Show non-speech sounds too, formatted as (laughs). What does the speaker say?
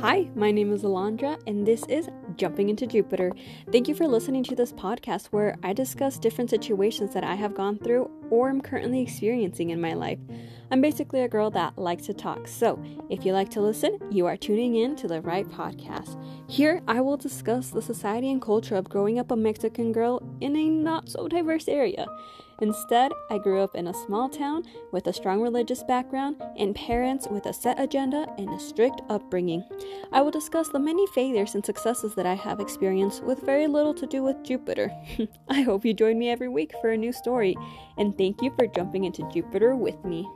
Hi, my name is Alondra, and this is Jumping into Jupiter. Thank you for listening to this podcast where I discuss different situations that I have gone through or am currently experiencing in my life. I'm basically a girl that likes to talk, so if you like to listen, you are tuning in to the right podcast. Here, I will discuss the society and culture of growing up a Mexican girl in a not so diverse area. Instead, I grew up in a small town with a strong religious background and parents with a set agenda and a strict upbringing. I will discuss the many failures and successes that I have experienced with very little to do with Jupiter. (laughs) I hope you join me every week for a new story, and thank you for jumping into Jupiter with me.